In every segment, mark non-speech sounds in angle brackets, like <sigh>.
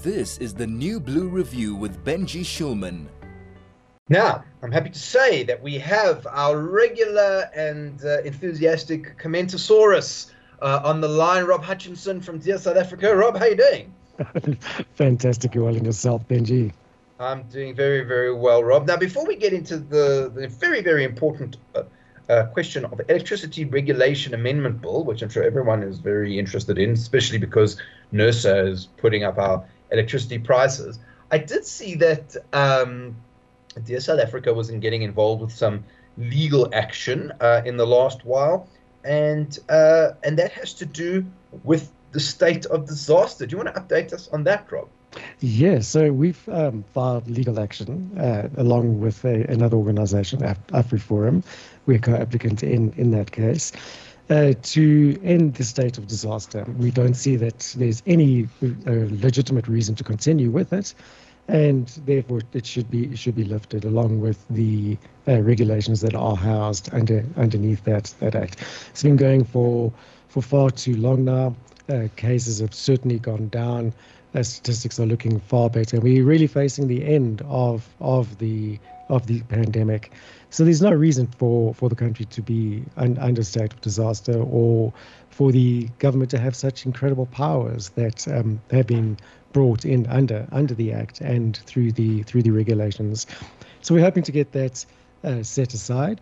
This is the New Blue Review with Benji Schulman. Now, I'm happy to say that we have our regular and uh, enthusiastic Commentosaurus uh, on the line, Rob Hutchinson from Dear South Africa. Rob, how are you doing? <laughs> Fantastic. You're well in yourself, Benji. I'm doing very, very well, Rob. Now, before we get into the, the very, very important uh, uh, question of the electricity regulation amendment bill, which I'm sure everyone is very interested in, especially because NERSA is putting up our electricity prices. I did see that um, Dear South Africa was in getting involved with some legal action uh, in the last while, and uh, and that has to do with the state of disaster. Do you want to update us on that, Rob? Yeah, so we've um, filed legal action uh, along with a, another organisation, Af- AfriForum. We're co-applicant in in that case. Uh, to end the state of disaster. We don't see that there's any uh, legitimate reason to continue with it, and therefore it should be it should be lifted along with the uh, regulations that are housed under underneath that that act. It's been going for for far too long now. Uh, cases have certainly gone down. Uh, statistics are looking far better. We're really facing the end of of the of the pandemic. So there's no reason for, for the country to be un, under state of disaster or for the government to have such incredible powers that um, have been brought in under under the act and through the through the regulations. So we're hoping to get that uh, set aside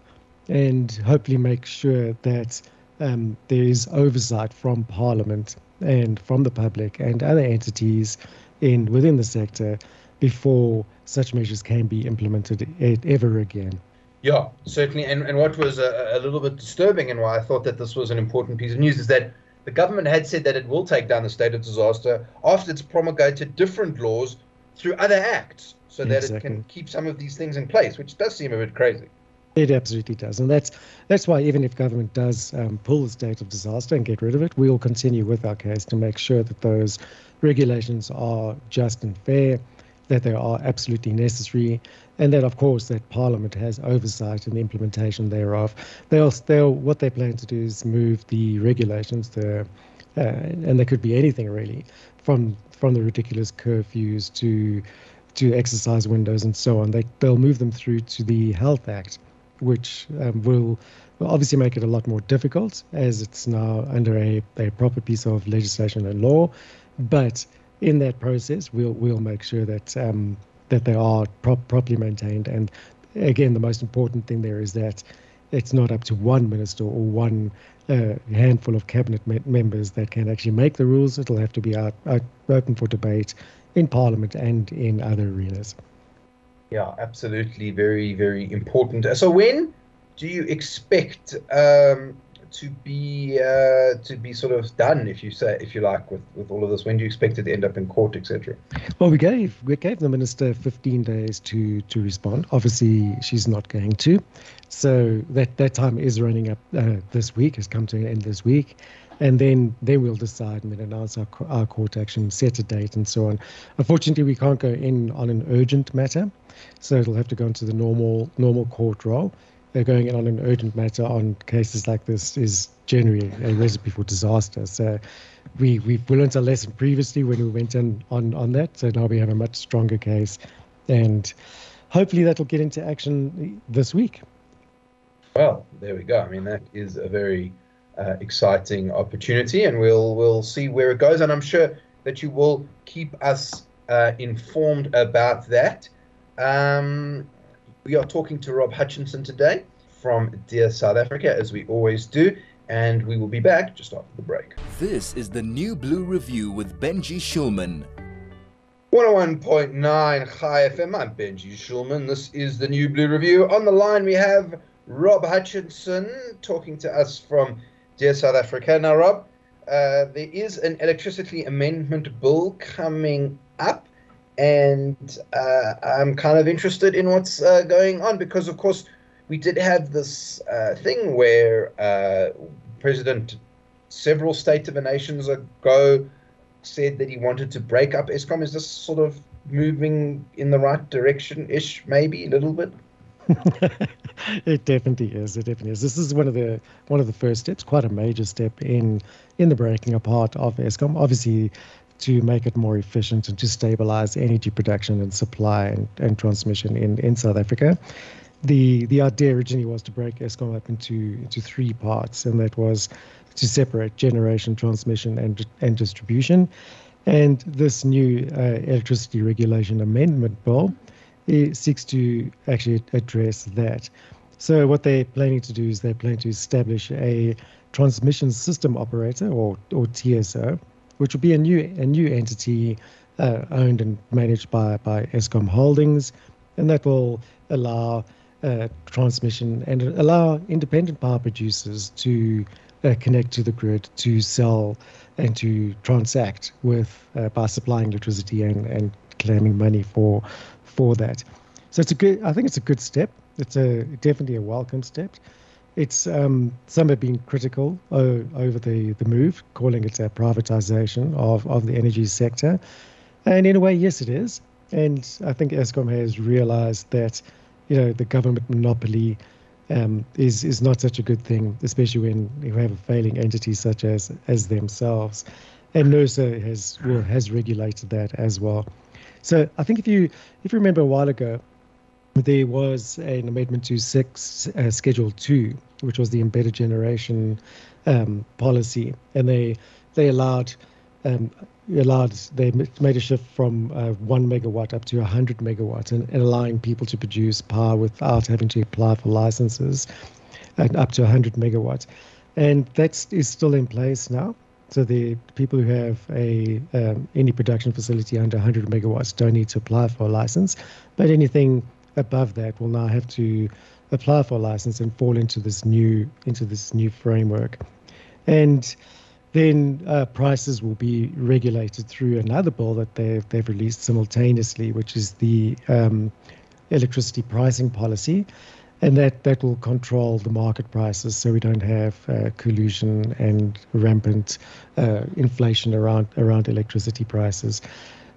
and hopefully make sure that um, there is oversight from Parliament and from the public and other entities in within the sector before such measures can be implemented ever again. Yeah, certainly. And, and what was a, a, little bit disturbing and why I thought that this was an important piece of news is that the government had said that it will take down the state of disaster after it's promulgated different laws through other acts so that exactly. it can keep some of these things in place, which does seem a bit crazy. It absolutely does, and that's that's why even if government does um, pull the state of disaster and get rid of it, we will continue with our case to make sure that those regulations are just and fair, that they are absolutely necessary, and that of course that Parliament has oversight in the implementation thereof. They'll, they'll what they plan to do is move the regulations, the uh, and there could be anything really, from from the ridiculous curfews to to exercise windows and so on. They they'll move them through to the Health Act, which um, will will obviously make it a lot more difficult as it's now under a, a proper piece of legislation and law, but in that process, we'll we'll make sure that um, that they are properly maintained. And again, the most important thing there is that it's not up to one minister or one uh, handful of cabinet me- members that can actually make the rules. It'll have to be out, out, open for debate in Parliament and in other arenas. Yeah, absolutely, very very important. So when do you expect? Um, to be uh, to be sort of done, if you say, if you like, with, with all of this? When do you expect it to end up in court, etc.? Well, we gave we gave the minister 15 days to to respond. Obviously, she's not going to, so that that time is running up uh, this week. Has come to an end this week. And then, then we'll decide and then announce our, our court action, set a date, and so on. Unfortunately, we can't go in on an urgent matter, so it'll have to go into the normal normal court roll going in on an urgent matter on cases like this is generally a recipe for disaster. So we we've learned a lesson previously when we went in on on that. So now we have a much stronger case, and hopefully that'll get into action this week. Well, there we go. I mean, that is a very uh, exciting opportunity, and we'll we'll see where it goes. And I'm sure that you will keep us uh, informed about that. Um, we are talking to Rob Hutchinson today from Dear South Africa, as we always do, and we will be back just after the break. This is the New Blue Review with Benji Schulman. 101.9 Chai FM. I'm Benji Schulman. This is the New Blue Review. On the line, we have Rob Hutchinson talking to us from Dear South Africa. Now, Rob, uh, there is an electricity amendment bill coming up and uh, I'm kind of interested in what's uh, going on because, of course, we did have this uh, thing where uh, President several state of the nations ago said that he wanted to break up Eskom. Is this sort of moving in the right direction ish, maybe a little bit? <laughs> it definitely is. It definitely is. This is one of the one of the first steps, quite a major step in in the breaking apart of Eskom. Obviously, to make it more efficient and to stabilize energy production and supply and, and transmission in, in South Africa. The the idea originally was to break Eskom up into into three parts, and that was to separate generation, transmission, and and distribution. And this new uh, electricity regulation amendment bill seeks to actually address that. So what they're planning to do is they're planning to establish a transmission system operator or or TSO, which will be a new a new entity uh, owned and managed by by Eskom Holdings, and that will allow uh, transmission and allow independent power producers to uh, connect to the grid to sell and to transact with uh, by supplying electricity and, and claiming money for for that. So it's a good. I think it's a good step. It's a definitely a welcome step. It's um, some have been critical o- over the, the move, calling it a privatization of, of the energy sector. And in a way, yes, it is. And I think Eskom has realized that, you know, the government monopoly um, is is not such a good thing, especially when you have a failing entity such as as themselves. And NERSA has well, has regulated that as well. So I think if you if you remember a while ago, there was an amendment to six uh, Schedule Two, which was the embedded generation um, policy, and they they allowed um, allowed they made a shift from uh, one megawatt up to 100 megawatts and, and, allowing people to produce power without having to apply for licenses and up to 100 megawatts. And that is still in place now. So the people who have a um, any production facility under 100 megawatts don't need to apply for a license. But anything above that will now have to apply for a license and fall into this new into this new framework and then uh, prices will be regulated through another bill that they've, they've released simultaneously, which is the um, electricity pricing policy. And that, that will control the market prices so we don't have uh, collusion and rampant uh, inflation around, around electricity prices.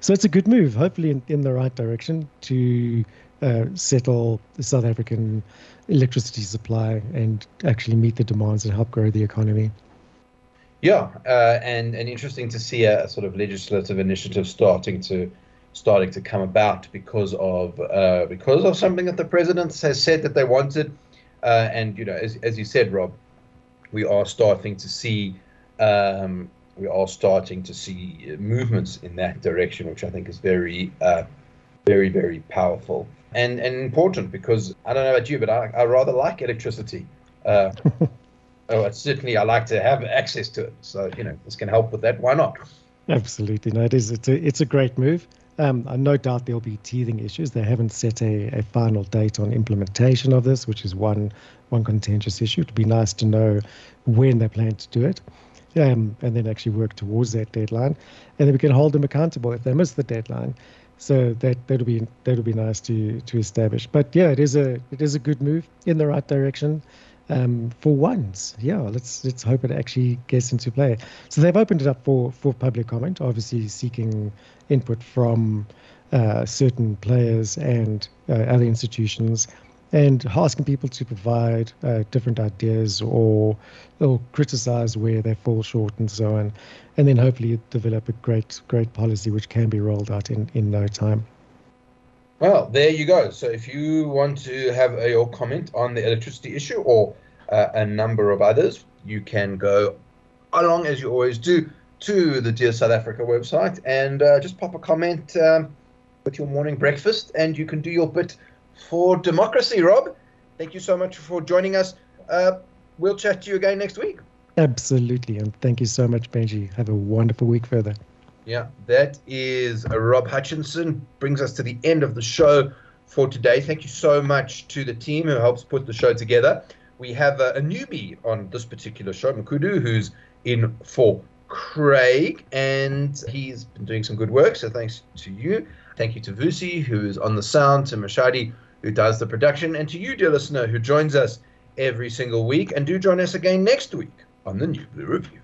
So it's a good move, hopefully in, in the right direction to uh, settle the South African electricity supply and actually meet the demands and help grow the economy. Yeah, uh, and and interesting to see a, a, sort of legislative initiative starting to starting to come about because of uh, because of something that the president has said that they wanted, uh, and you know, as as you said, Rob, we are starting to see um, we are starting to see movements in that direction, which I think is very uh, very very powerful and and important because I don't know about you, but I, I rather like electricity. Uh, <laughs> oh, certainly I like to have access to it. So you know, this can help with that. Why not? Absolutely, no, it is. It's a it's a great move. Um, no doubt there'll be teething issues. They haven't set a, a final date on implementation of this, which is one one contentious issue. It'd be nice to know when they plan to do it, um, and then actually work towards that deadline, and then we can hold them accountable if they miss the deadline. So that that'll be that'll be nice to to establish. But yeah, it is a it is a good move in the right direction um, for once. Yeah, let's let's hope it actually gets into play. So they've opened it up for for public comment, obviously seeking input from uh, certain players and uh, other institutions, and asking people to provide uh, different ideas or or criticize where they fall short and so on, and then hopefully develop a great great policy which can be rolled out in in no time. Well, there you go. So if you want to have a, your comment on the electricity issue or uh, a number of others, you can go along as you always do to the Dear South Africa website and uh, just pop a comment um, with your morning breakfast, and you can do your bit for democracy. Rob, thank you so much for joining us. Uh, we'll chat to you again next week. Absolutely, and thank you so much, Benji. Have a wonderful week further. Yeah, that is uh, Rob Hutchinson. Brings us to the end of the show for today. Thank you so much to the team who helps put the show together. We have a, a newbie on this particular show, Makudu, who's in for Craig, and he's been doing some good work. So thanks to you. Thank you to Vusi, who is on the sound, to Mashadi, who does the production, and to you, dear listener, who joins us every single week. And do join us again next week on the New Blue Review.